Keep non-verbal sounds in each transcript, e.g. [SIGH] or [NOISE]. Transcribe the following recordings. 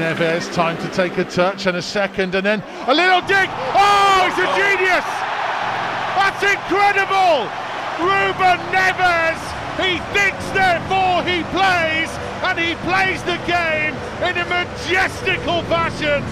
Neves, time to take a touch and a second, and then a little dig. Oh, it's a genius! That's incredible! Ruben Neves! He thinks, therefore he plays, and he plays the game in a majestical fashion.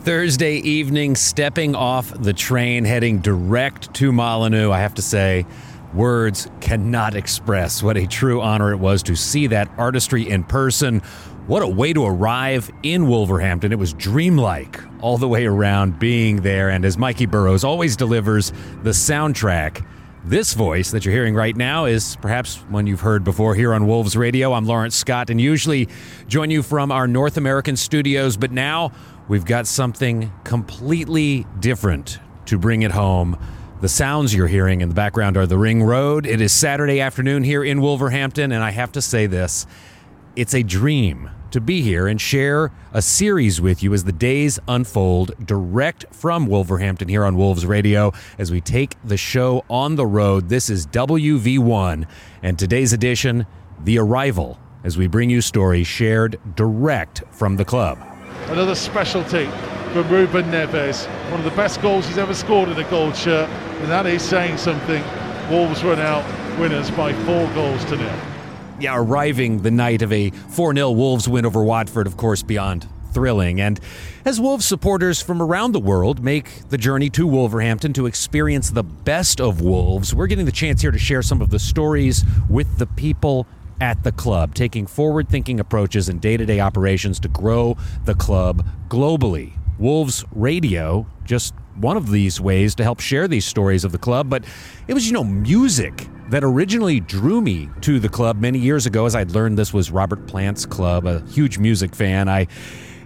Thursday evening, stepping off the train, heading direct to Molineux. I have to say, words cannot express what a true honor it was to see that artistry in person. What a way to arrive in Wolverhampton. It was dreamlike all the way around being there. And as Mikey Burrows always delivers the soundtrack, this voice that you're hearing right now is perhaps one you've heard before here on Wolves Radio. I'm Lawrence Scott and usually join you from our North American studios, but now we've got something completely different to bring it home. The sounds you're hearing in the background are the Ring Road. It is Saturday afternoon here in Wolverhampton, and I have to say this it's a dream to be here and share a series with you as the days unfold direct from Wolverhampton here on Wolves Radio as we take the show on the road. This is WV1, and today's edition, The Arrival, as we bring you stories shared direct from the club. Another specialty from Ruben Neves. One of the best goals he's ever scored in a gold shirt, and that is saying something. Wolves run out winners by four goals to nil. Yeah, arriving the night of a 4 0 Wolves win over Watford, of course, beyond thrilling. And as Wolves supporters from around the world make the journey to Wolverhampton to experience the best of Wolves, we're getting the chance here to share some of the stories with the people at the club, taking forward thinking approaches in day to day operations to grow the club globally. Wolves Radio, just one of these ways to help share these stories of the club, but it was, you know, music that originally drew me to the club many years ago as I'd learned this was Robert Plant's club, a huge music fan. I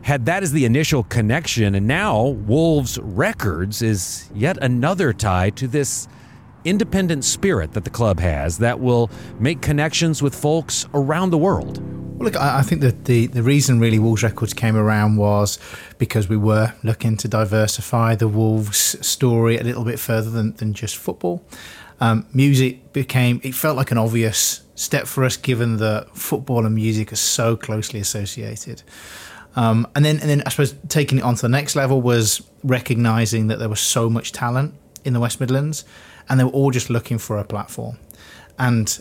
had that as the initial connection, and now Wolves Records is yet another tie to this independent spirit that the club has that will make connections with folks around the world. Well, look, I think that the, the reason really Wolves Records came around was because we were looking to diversify the Wolves story a little bit further than, than just football. Um, music became, it felt like an obvious step for us given that football and music are so closely associated. Um, and then, and then I suppose taking it on to the next level was recognizing that there was so much talent in the West Midlands and they were all just looking for a platform. And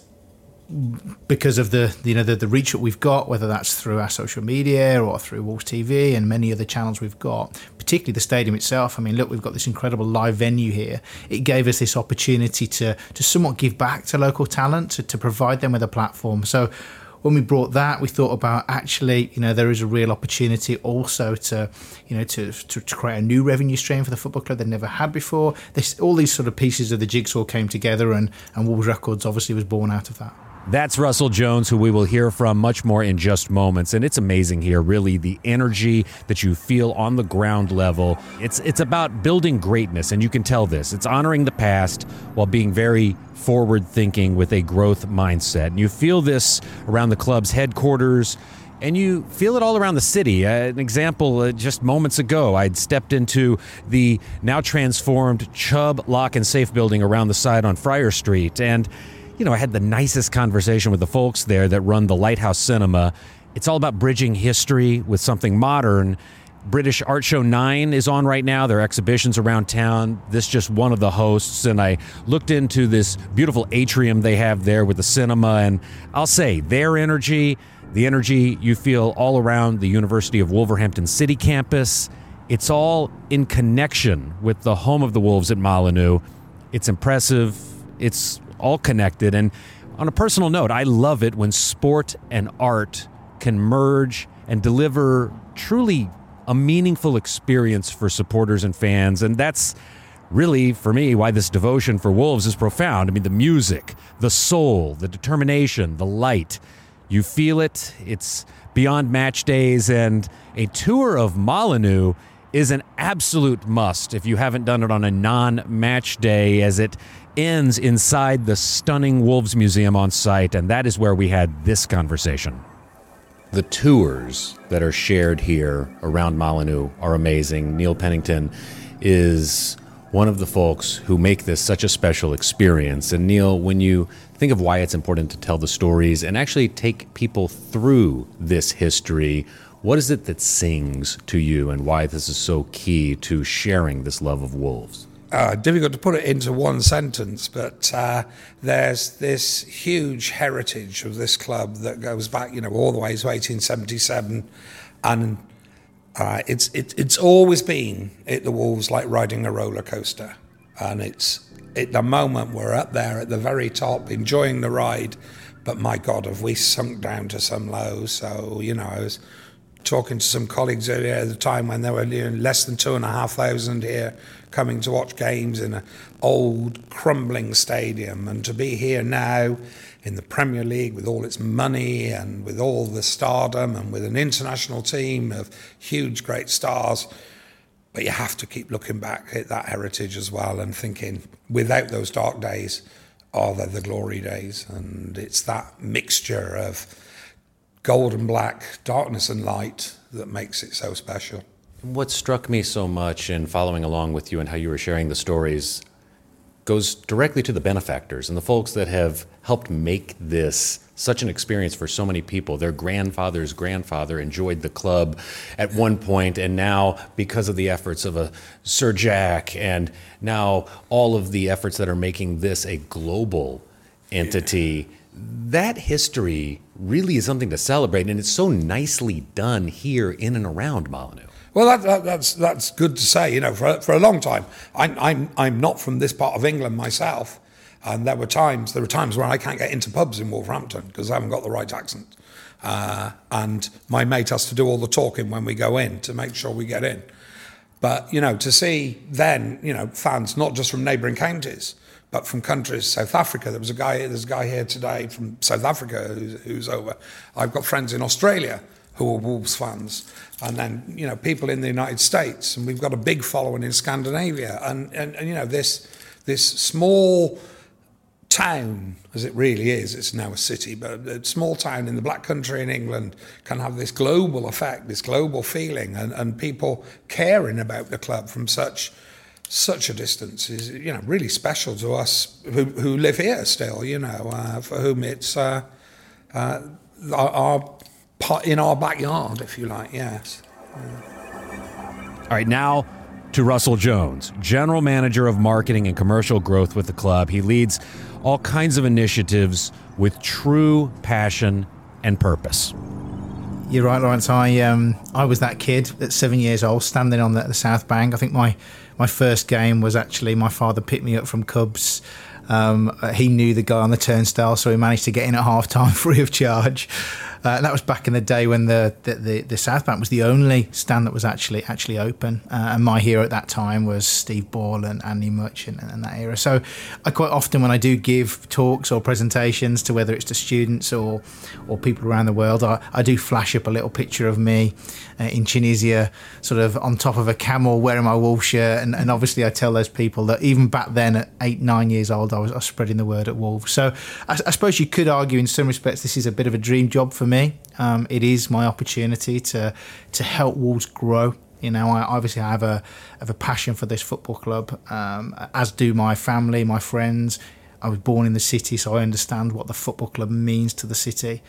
because of the you know the, the reach that we've got, whether that's through our social media or through Wolves TV and many other channels we've got, particularly the stadium itself. I mean, look, we've got this incredible live venue here. It gave us this opportunity to to somewhat give back to local talent to, to provide them with a platform. So when we brought that, we thought about actually, you know, there is a real opportunity also to, you know, to, to, to create a new revenue stream for the football club they never had before. This, all these sort of pieces of the jigsaw came together, and, and Wolves Records obviously was born out of that. That's Russell Jones, who we will hear from much more in just moments. And it's amazing here, really, the energy that you feel on the ground level. It's it's about building greatness, and you can tell this. It's honoring the past while being very forward thinking with a growth mindset. And you feel this around the club's headquarters. And you feel it all around the city. Uh, an example, uh, just moments ago, I'd stepped into the now transformed Chubb Lock and Safe building around the side on Friar Street. And you know, I had the nicest conversation with the folks there that run the Lighthouse Cinema. It's all about bridging history with something modern. British Art Show 9 is on right now. There are exhibitions around town. This just one of the hosts. And I looked into this beautiful atrium they have there with the cinema. And I'll say their energy, the energy you feel all around the University of Wolverhampton City campus, it's all in connection with the home of the Wolves at Molineux. It's impressive. It's all connected. And on a personal note, I love it when sport and art can merge and deliver truly a meaningful experience for supporters and fans. And that's really, for me, why this devotion for Wolves is profound. I mean, the music, the soul, the determination, the light. You feel it. It's beyond match days. And a tour of Molineux is an absolute must if you haven't done it on a non match day, as it ends inside the stunning Wolves Museum on site. And that is where we had this conversation. The tours that are shared here around Molineux are amazing. Neil Pennington is one of the folks who make this such a special experience. And Neil, when you think of why it's important to tell the stories and actually take people through this history. What is it that sings to you, and why this is so key to sharing this love of wolves? Uh, difficult to put it into one sentence, but uh, there's this huge heritage of this club that goes back, you know, all the way to 1877, and uh, it's it, it's always been at the Wolves like riding a roller coaster, and it's at the moment we're up there at the very top, enjoying the ride. But my God, have we sunk down to some lows? So you know, I was talking to some colleagues earlier at the time when there were less than two and a half thousand here coming to watch games in an old crumbling stadium, and to be here now in the Premier League with all its money and with all the stardom and with an international team of huge, great stars. But you have to keep looking back at that heritage as well and thinking, without those dark days, are they the glory days? And it's that mixture of gold and black, darkness and light that makes it so special. What struck me so much in following along with you and how you were sharing the stories goes directly to the benefactors and the folks that have helped make this such an experience for so many people. Their grandfather's grandfather enjoyed the club at one point, and now, because of the efforts of a Sir Jack, and now all of the efforts that are making this a global entity, that history really is something to celebrate, and it's so nicely done here in and around Molineux. Well, that, that, that's that's good to say. You know, for for a long time, I'm I'm I'm not from this part of England myself, and there were times there were times where I can't get into pubs in Wolverhampton because I haven't got the right accent, uh, and my mate has to do all the talking when we go in to make sure we get in. But you know, to see then you know fans not just from neighbouring counties, but from countries, South Africa. There was a guy, there's a guy here today from South Africa who's, who's over. I've got friends in Australia who are Wolves fans, and then you know people in the United States, and we've got a big following in Scandinavia, and and, and you know this this small town, as it really is, it's now a city, but a small town in the Black Country in England can have this global effect, this global feeling, and, and people caring about the club from such such a distance is you know really special to us who, who live here still. You know, uh, for whom it's uh, uh, our, our in our backyard, if you like. Yes. All right, now to Russell Jones, General Manager of Marketing and Commercial Growth with the club. He leads all kinds of initiatives with true passion and purpose. You're right, Lawrence. I um, I was that kid at seven years old, standing on the, the South Bank. I think my my first game was actually my father picked me up from Cubs. Um, he knew the guy on the turnstile, so he managed to get in at half time [LAUGHS] free of charge. Uh, that was back in the day when the, the, the, the, South Bank was the only stand that was actually actually open. Uh, and my hero at that time was Steve Bull and Andy Merchant and, and, that era. So I quite often, when I do give talks or presentations to whether it's to students or or people around the world, I, I do flash up a little picture of me uh, in Tunisia, sort of on top of a camel wearing my wolf shirt. And, and obviously, I tell those people that even back then, at eight, nine years old, I was, I was spreading the word at Wolves. So I, I suppose you could argue, in some respects, this is a bit of a dream job for me. Um, it is my opportunity to to help Wolves grow. You know, I obviously have a have a passion for this football club, um, as do my family, my friends. I was born in the city, so I understand what the football club means to the city.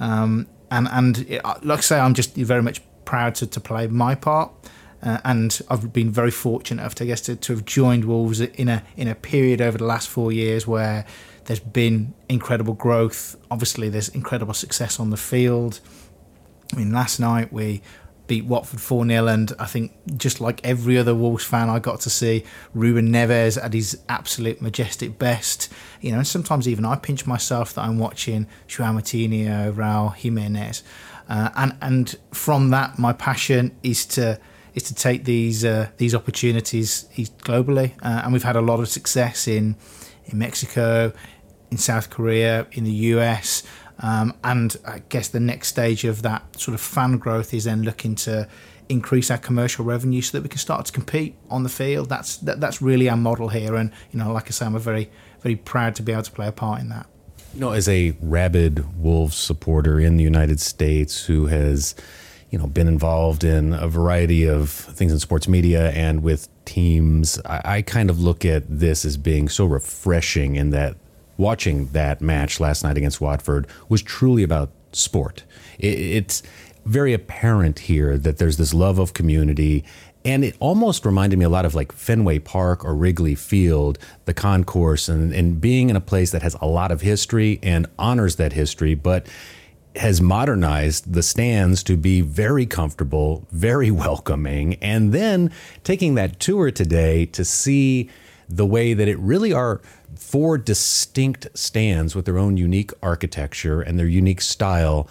Um, and and it, like I say, I'm just very much proud to, to play my part. Uh, and I've been very fortunate I guess to, to have joined Wolves in a in a period over the last four years where there's been incredible growth. Obviously, there's incredible success on the field. I mean, last night we beat Watford 4 0, and I think just like every other Wolves fan, I got to see Ruben Neves at his absolute majestic best. You know, and sometimes even I pinch myself that I'm watching João Moutinho, Raul Jimenez. Uh, and and from that, my passion is to is to take these uh, these opportunities globally, uh, and we've had a lot of success in in Mexico, in South Korea, in the US. Um, and I guess the next stage of that sort of fan growth is then looking to increase our commercial revenue so that we can start to compete on the field. That's that, that's really our model here, and you know, like I say, I'm very very proud to be able to play a part in that. You know, as a rabid Wolves supporter in the United States who has you know been involved in a variety of things in sports media and with teams I, I, kind of look at this as being so refreshing in that watching that match last night against Watford was truly about sport. It's very apparent here that there's this love of community. And it almost reminded me a lot of like Fenway Park or Wrigley Field, the concourse, and, and being in a place that has a lot of history and honors that history, but has modernized the stands to be very comfortable, very [LAUGHS] welcoming. And then taking that tour today to see the way that it really are four distinct stands with their own unique architecture and their unique style.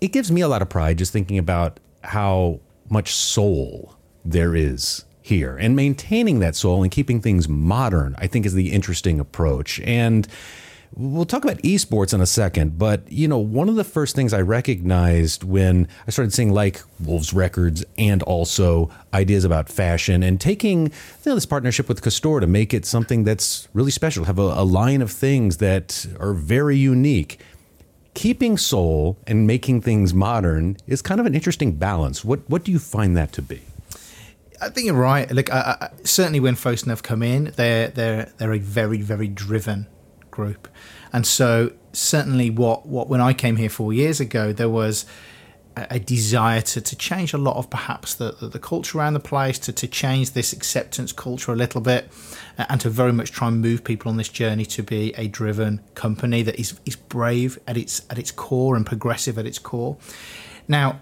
It gives me a lot of pride just thinking about how much soul there is here and maintaining that soul and keeping things modern, I think is the interesting approach. And We'll talk about esports in a second, but you know, one of the first things I recognized when I started seeing like Wolves records and also ideas about fashion and taking you know, this partnership with Castore to make it something that's really special, have a, a line of things that are very unique. Keeping soul and making things modern is kind of an interesting balance. What what do you find that to be? I think you're right. Look, I, I, certainly when Fosun come in, they're they're they're a very very driven group. And so certainly what, what when I came here four years ago, there was a, a desire to, to change a lot of perhaps the, the, the, culture around the place, to, to change this acceptance culture a little bit, and to very much try and move people on this journey to be a driven company that is, is brave at its at its core and progressive at its core. Now,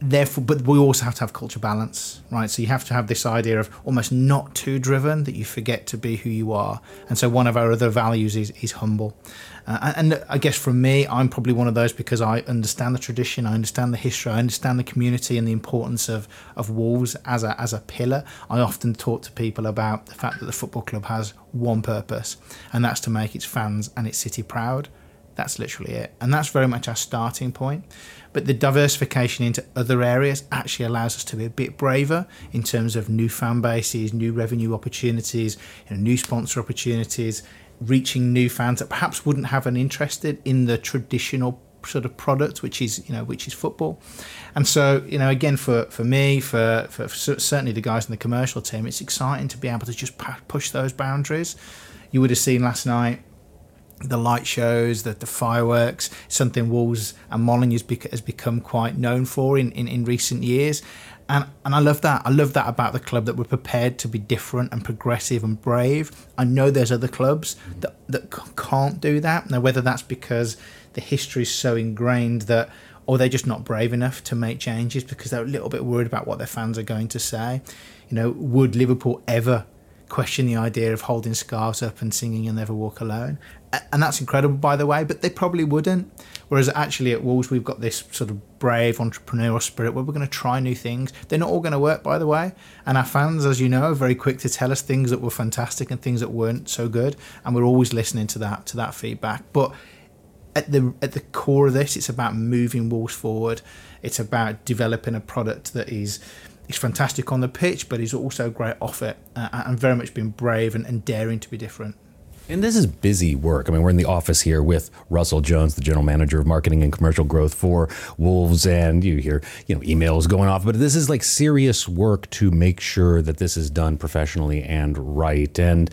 therefore but we also have to have culture balance right? So you have to have this idea of almost not too driven that you forget to be who you are. And so one of our other values is, is humble. Uh, and i guess for me i'm probably one of those because i understand the tradition i understand the history i understand the community and the importance of, of wolves as a, as a pillar. I often talk to people about the fact that the football club has one purpose and that's to make its fans and its city proud that's literally it and that's very much our starting point but the diversification into other areas actually allows us to be a bit braver in terms of new fan bases, new revenue opportunities, you know, new sponsor opportunities, reaching new fans that perhaps wouldn't have an interest in the traditional sort of product, which is you know which is football. And so you know again for for me, for, for, for certainly the guys in the commercial team, it's exciting to be able to just push those boundaries. You would have seen last night the light shows, the, the fireworks, something Wolves and Molineux has become quite known for in, in, in recent years. And, and I love that. I love that about the club that we're prepared to be different and progressive and brave. I know there's other clubs that, that can't do that. Now, whether that's because the history is so ingrained that, or they're just not brave enough to make changes because they're a little bit worried about what their fans are going to say. You know, would Liverpool ever question the idea of holding scarves up and singing You'll Never Walk Alone. And that's incredible, by the way, but they probably wouldn't. Whereas actually at Wolves, we've got this sort of brave entrepreneurial spirit where we're going to try new things. They're not all going to work, by the way. And our fans, as you know, are very quick to tell us things that were fantastic and things that weren't so good. And we're always listening to that to that feedback. But at the at the core of this, it's about moving Wolves forward. It's about developing a product that is he's fantastic on the pitch, but he's also great off it uh, and very much been brave and, and daring to be different. And this is busy work. I mean, we're in the office here with Russell Jones, the general manager of marketing and commercial growth for Wolves, and you hear you know emails going off. But this is like serious work to make sure that this is done professionally and right. And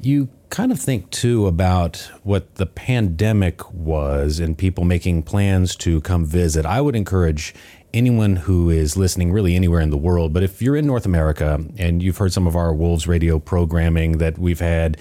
you kind of think too about what the pandemic was and people making plans to come visit. I would encourage anyone who is listening really anywhere in the world, but if you're in North America and you've heard some of our Wolves radio programming that we've had,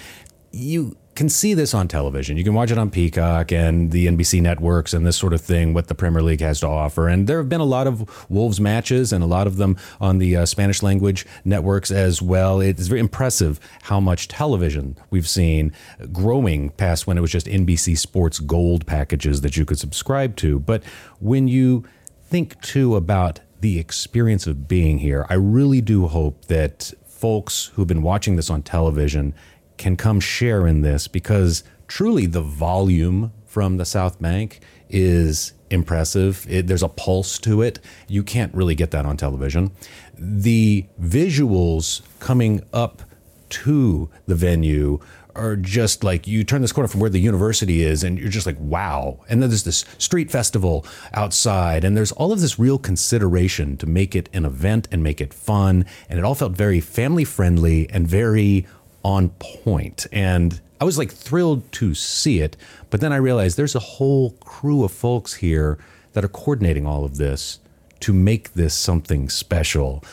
you can see this on television. You can watch it on Peacock and the NBC networks and this sort of thing, what the Premier League has to offer. And there have been a lot of Wolves matches and a lot of them on the uh, Spanish language networks as well. It's very impressive how much television we've seen growing past when it was just NBC Sports Gold packages that you could subscribe to. But when you think too about the experience of being here, I really do hope that folks who've been watching this on television can come share in this because truly the volume from the South Bank is impressive. It, there's a pulse to it. You can't really get that on television. The visuals coming up to the venue are just like you turn this corner from where the university is and you're just like wow and then there's this street festival outside and there's all of this real consideration to make it an event and make it fun and it all felt very family friendly and very on point and I was like thrilled to see it, but then I realized there's a whole crew of folks here that are coordinating all of this to make this something special.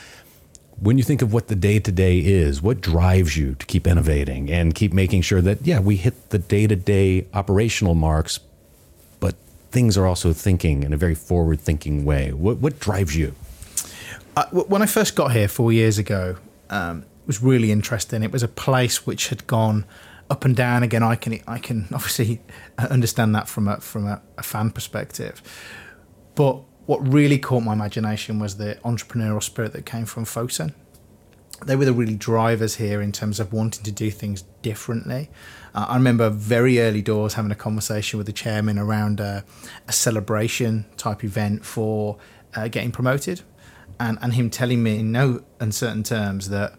When you think of what the day to day is, what drives you to keep innovating and keep making sure that, yeah, we hit the day to day operational marks, but things are also thinking in a very forward thinking way? What, what drives you? Uh, when I first got here four years ago, um, was really interesting. It was a place which had gone up and down. Again, I can I can obviously [LAUGHS] understand that from a from a, a fan perspective, but what really caught my imagination was the entrepreneurial spirit that came from Fosun. They were the really drivers here in terms of wanting to do things differently. Uh, I remember very early doors having a conversation with the chairman around a, a celebration type event for uh, getting promoted, and, and him telling me in no uncertain terms that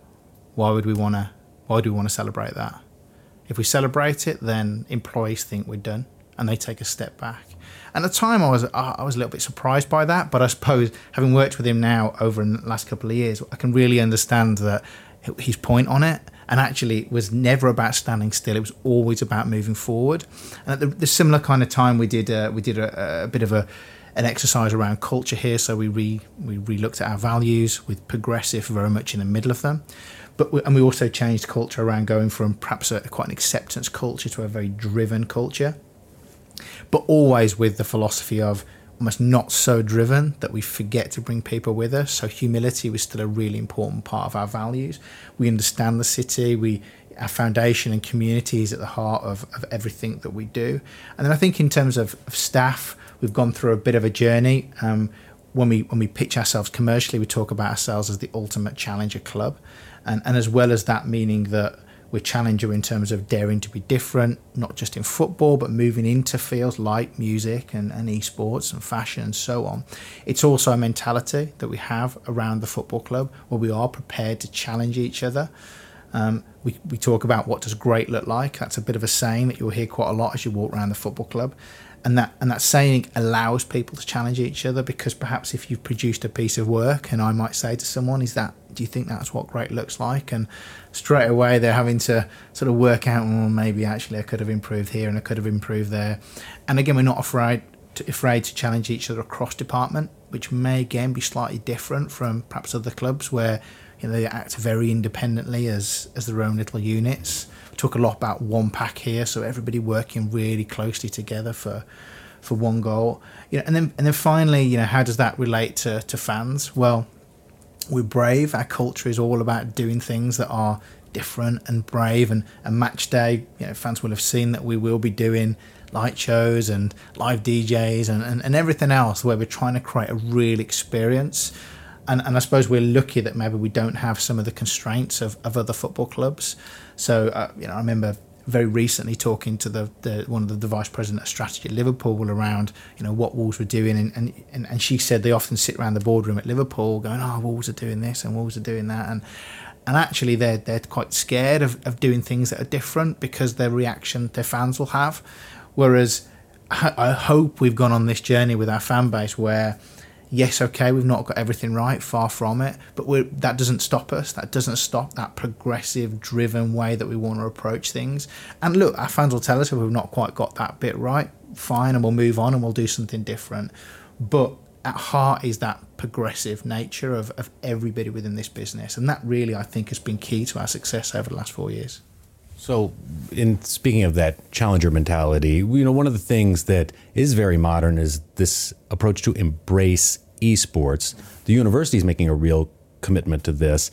why would we want to why do we want to celebrate that? If we celebrate it, then employees think we're done and they take a step back. And at the time, I was I was a little bit surprised by that, but I suppose having worked with him now over the last couple of years, I can really understand that his point on it. And actually, it was never about standing still. It was always about moving forward. And at the, the similar kind of time, we did uh, we did a, a bit of a an exercise around culture here. So we re we re looked at our values with progressive very much in the middle of them. But we, and we also changed culture around going from perhaps a, quite an acceptance culture to a very driven culture but always with the philosophy of almost not so driven that we forget to bring people with us. So humility was still a really important part of our values. We understand the city. We our foundation and community is at the heart of, of everything that we do. And then I think in terms of, of staff, we've gone through a bit of a journey. Um, when we when we pitch ourselves commercially, we talk about ourselves as the ultimate challenger club, and and as well as that meaning that we challenge you in terms of daring to be different, not just in football, but moving into fields like music and, and esports and fashion and so on. It's also a mentality that we have around the football club where we are prepared to challenge each other. Um, we, we talk about what does great look like. That's a bit of a saying that you'll hear quite a lot as you walk around the football club and that and that saying allows people to challenge each other because perhaps if you've produced a piece of work and I might say to someone is that do you think that's what great looks like? And straight away they're having to sort of work out well maybe actually I could have improved here and I could have improved there. And again we're not afraid to, afraid to challenge each other across department which may again be slightly different from perhaps other clubs where you know they act very independently as as their own little units talk a lot about one pack here, so everybody working really closely together for for one goal. You know, and then and then finally, you know, how does that relate to, to fans? Well, we're brave. Our culture is all about doing things that are different and brave. And, and match day, you know, fans will have seen that we will be doing light shows and live DJs and, and, and everything else where we're trying to create a real experience. And, and I suppose we're lucky that maybe we don't have some of the constraints of, of other football clubs. So uh, you know, I remember very recently talking to the, the one of the, the, vice president of strategy at Liverpool around you know what Wolves were doing, and, and and she said they often sit around the boardroom at Liverpool going, oh, Wolves are doing this and Wolves are doing that, and and actually they're they're quite scared of, of doing things that are different because their reaction their fans will have, whereas I hope we've gone on this journey with our fan base where yes, okay, we've not got everything right, far from it, but that doesn't stop us. That doesn't stop that progressive, driven way that we want to approach things. And look, our fans will tell us if we've not quite got that bit right, fine, and we'll move on and we'll do something different. But at heart is that progressive nature of, of everybody within this business. And that really, I think, has been key to our success over the last four years. So, in speaking of that challenger mentality, you know, one of the things that is very modern is this approach to embrace esports. The university is making a real commitment to this.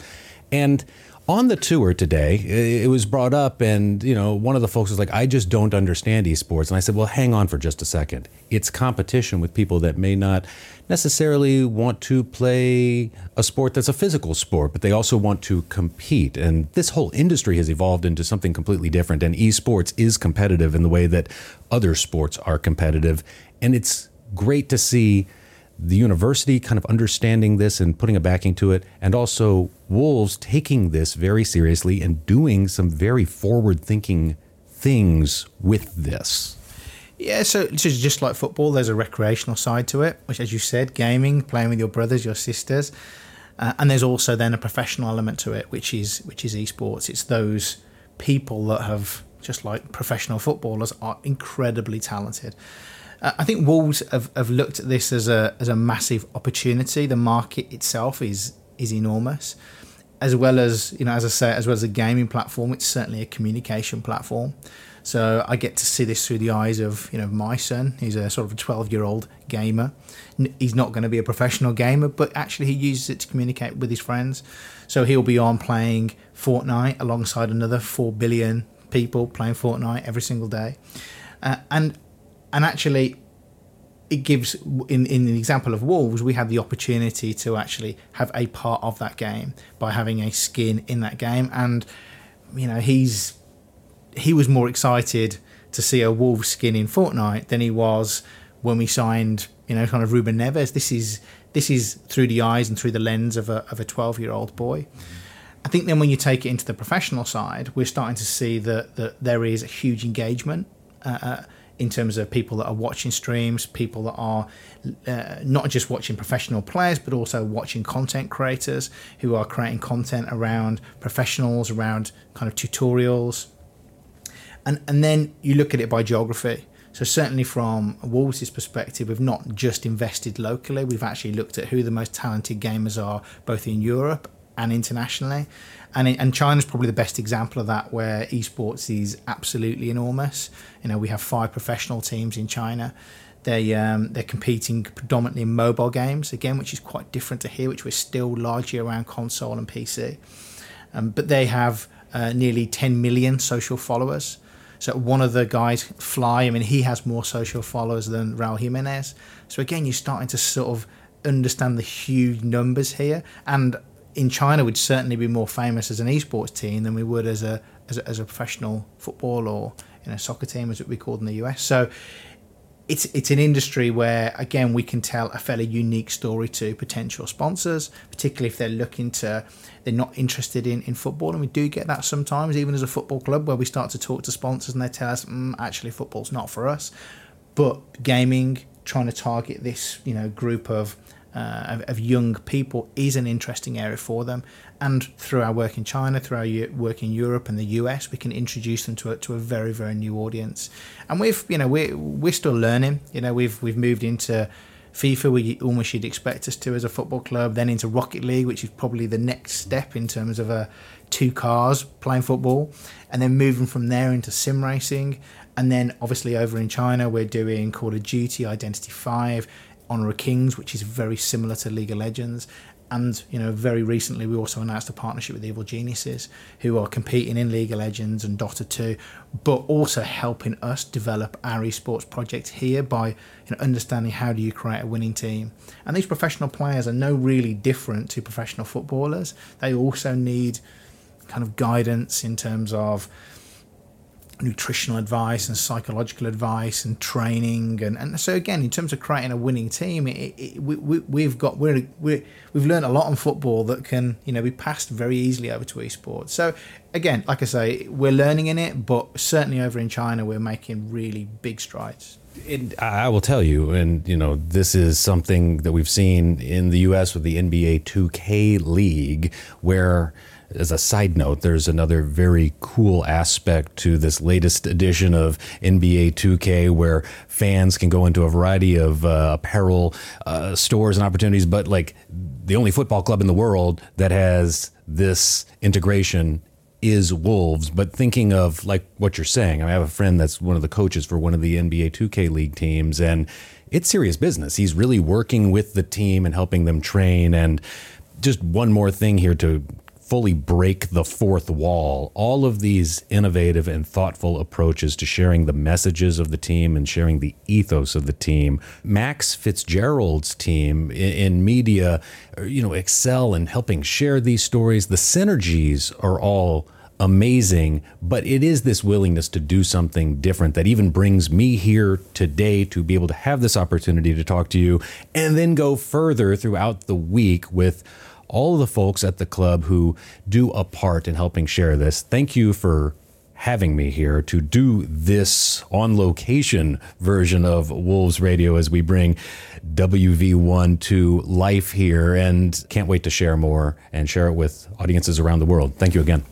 And on the tour today, it was brought up, and you know, one of the folks was like, "I just don't understand esports." And I said, "Well, hang on for just a second. It's competition with people that may not necessarily want to play a sport that's a physical sport, but they also want to compete. And this whole industry has evolved into something completely different. And esports is competitive in the way that other sports are competitive, and it's great to see." The university kind of understanding this and putting a backing to it, and also Wolves taking this very seriously and doing some very forward thinking things with this. Yeah, so just like football, there's a recreational side to it, which, as you said, gaming, playing with your brothers, your sisters, uh, and there's also then a professional element to it, which is which is esports. It's those people that have just like professional footballers, are incredibly talented. Uh, I think Wolves have, have looked at this as a as a massive opportunity. The market itself is is enormous, as well as you know, as I say, as well as a gaming platform. It's certainly a communication platform. So I get to see this through the eyes of you know my son. He's a sort of a twelve year old gamer. He's not going to be a professional gamer, but actually he uses it to communicate with his friends. So he'll be on playing Fortnite alongside another four billion people playing Fortnite every single day, uh, and and actually it gives in in the example of wolves we had the opportunity to actually have a part of that game by having a skin in that game. And you know he's he was more excited to see a wolf skin in Fortnite than he was when we signed you know kind of Ruben Neves. This is this is through the eyes and through the lens of a of a 12 year old boy. I think then when you take it into the professional side we're starting to see that that there is a huge engagement uh, uh in terms of people that are watching streams, people that are uh, not just watching professional players, but also watching content creators who are creating content around professionals, around kind of tutorials. And, and then you look at it by geography. So certainly from Wolves' perspective, we've not just invested locally. We've actually looked at who the most talented gamers are, both in Europe and internationally and and China's probably the best example of that, where esports is absolutely enormous. You know, we have five professional teams in China. They um, they're competing predominantly in mobile games again, which is quite different to here, which we're still largely around console and PC. Um, but they have uh, nearly 10 million social followers. So one of the guys, Fly, I mean, he has more social followers than Raul Jimenez. So again, you're starting to sort of understand the huge numbers here. And in China we'd certainly be more famous as an esports team than we would as a as a, as a professional football or you know soccer team as it would be called in the US. So it's it's an industry where again we can tell a fairly unique story to potential sponsors, particularly if they're looking to they're not interested in, in football, and we do get that sometimes, even as a football club, where we start to talk to sponsors and they tell us, mm, actually, football's not for us. But gaming, trying to target this you know group of uh, of, of, young people is an interesting area for them. And through our work in China, through our work in Europe and the US, we can introduce them to a, to a very very new audience. And we've you know we're we're still learning. You know we've we've moved into FIFA, we almost you'd expect us to as a football club, then into Rocket League, which is probably the next step in terms of uh, two cars playing football, and then moving from there into sim racing. And then obviously over in China, we're doing Call of Duty, Identity 5, Honor of Kings, which is very similar to League of Legends. And you know, very recently we also announced a partnership with Evil Geniuses, who are competing in League of Legends and Dota 2, but also helping us develop our esports project here by you know, understanding how do you create a winning team. And these professional players are no really different to professional footballers. They also need kind of guidance in terms of nutritional advice and psychological advice and training and, and so again in terms of creating a winning team it, it, we, we, have got we're, we we've learned a lot on football that can you know be passed very easily over to esports so again like i say we're learning in it but certainly over in china we're making really big strides it, I will tell you, and you know, this is something that we've seen in the U.S. with the NBA 2K League, where as a side note, there's another very cool aspect to this latest edition of NBA 2K where fans can go into a variety of uh, apparel uh, stores and opportunities, but like the only football club in the world that has this integration is Wolves. But thinking of like what you're saying, I have a friend that's one of the coaches for one of the NBA 2K League teams, and it's serious business. He's really working with the team and helping them train and just one more thing here to fully break the fourth wall. All of these innovative and thoughtful approaches to sharing the messages of the team and sharing the ethos of the team. Max Fitzgerald's team in, media, uh, you know, excel in helping share these stories. The synergies are all amazing, but it is this willingness to do something different that even brings me here today to be able to have this opportunity to talk to you and then go further throughout the week with all of the folks at the club who do a part in helping share this. Thank you for having me here to do this on location version of Wolves Radio as we bring WV1 to life here and can't wait to share more and share it with audiences around the world. Thank you again.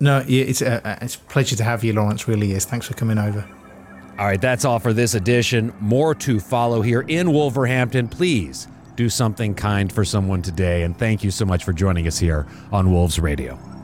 No, yeah, it's a, it's a pleasure to have you, Lawrence. Really is. Thanks for coming over. All right, that's all for this edition. More to follow here in Wolverhampton. Please do something kind for someone today. And thank you so much for joining us here on Wolves Radio.